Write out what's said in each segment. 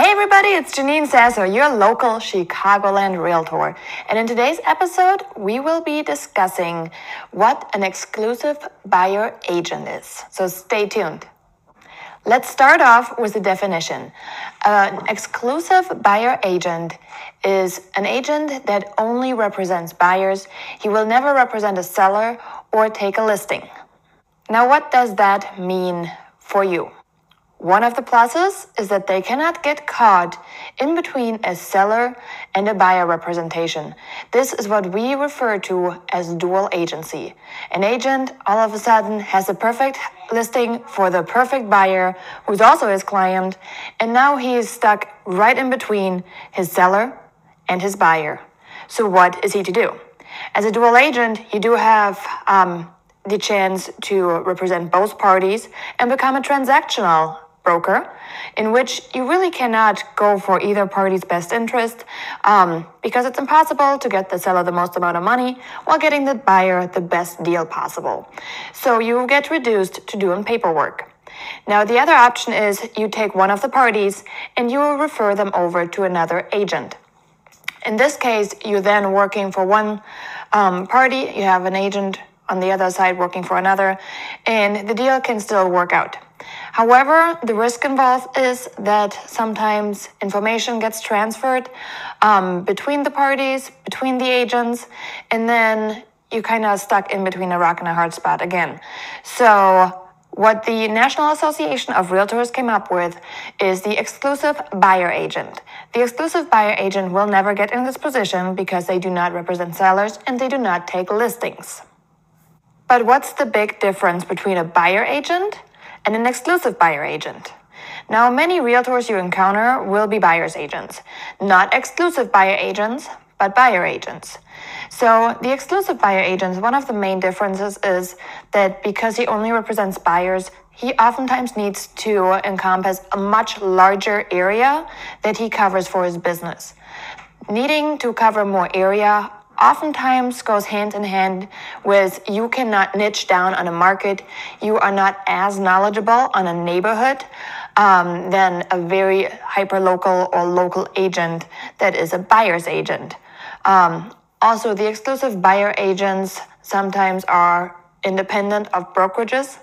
Hey everybody, it's Janine Sasso, your local Chicagoland realtor. And in today's episode, we will be discussing what an exclusive buyer agent is. So stay tuned. Let's start off with the definition. An exclusive buyer agent is an agent that only represents buyers. He will never represent a seller or take a listing. Now, what does that mean for you? One of the pluses is that they cannot get caught in between a seller and a buyer representation. This is what we refer to as dual agency. An agent all of a sudden has a perfect listing for the perfect buyer who's also his client, and now he is stuck right in between his seller and his buyer. So, what is he to do? As a dual agent, you do have um, the chance to represent both parties and become a transactional broker, in which you really cannot go for either party's best interest um, because it's impossible to get the seller the most amount of money while getting the buyer the best deal possible. So you get reduced to doing paperwork. Now, the other option is you take one of the parties and you will refer them over to another agent. In this case, you're then working for one um, party, you have an agent on the other side working for another, and the deal can still work out. However, the risk involved is that sometimes information gets transferred um, between the parties, between the agents, and then you kind of stuck in between a rock and a hard spot again. So, what the National Association of Realtors came up with is the exclusive buyer agent. The exclusive buyer agent will never get in this position because they do not represent sellers and they do not take listings. But what's the big difference between a buyer agent and an exclusive buyer agent. Now, many realtors you encounter will be buyer's agents, not exclusive buyer agents, but buyer agents. So, the exclusive buyer agents, one of the main differences is that because he only represents buyers, he oftentimes needs to encompass a much larger area that he covers for his business. Needing to cover more area oftentimes goes hand in hand with you cannot niche down on a market. You are not as knowledgeable on a neighborhood um, than a very hyper local or local agent that is a buyer's agent. Um, also, the exclusive buyer agents sometimes are independent of brokerages,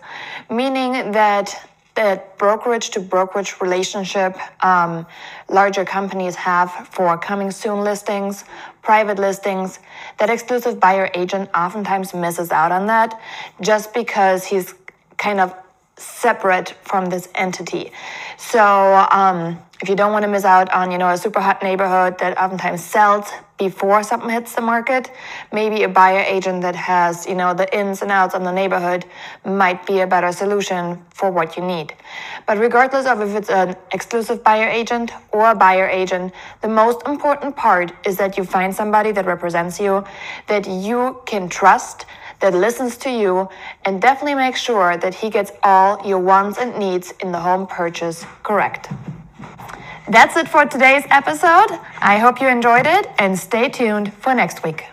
meaning that that brokerage to brokerage relationship um, larger companies have for coming soon listings, private listings, that exclusive buyer agent oftentimes misses out on that just because he's kind of separate from this entity. So um, if you don't want to miss out on, you know, a super hot neighborhood that oftentimes sells before something hits the market, maybe a buyer agent that has, you know, the ins and outs on the neighborhood might be a better solution for what you need. But regardless of if it's an exclusive buyer agent or a buyer agent, the most important part is that you find somebody that represents you, that you can trust, that listens to you, and definitely make sure that he gets all your wants and needs in the home purchase correct. That's it for today's episode. I hope you enjoyed it and stay tuned for next week.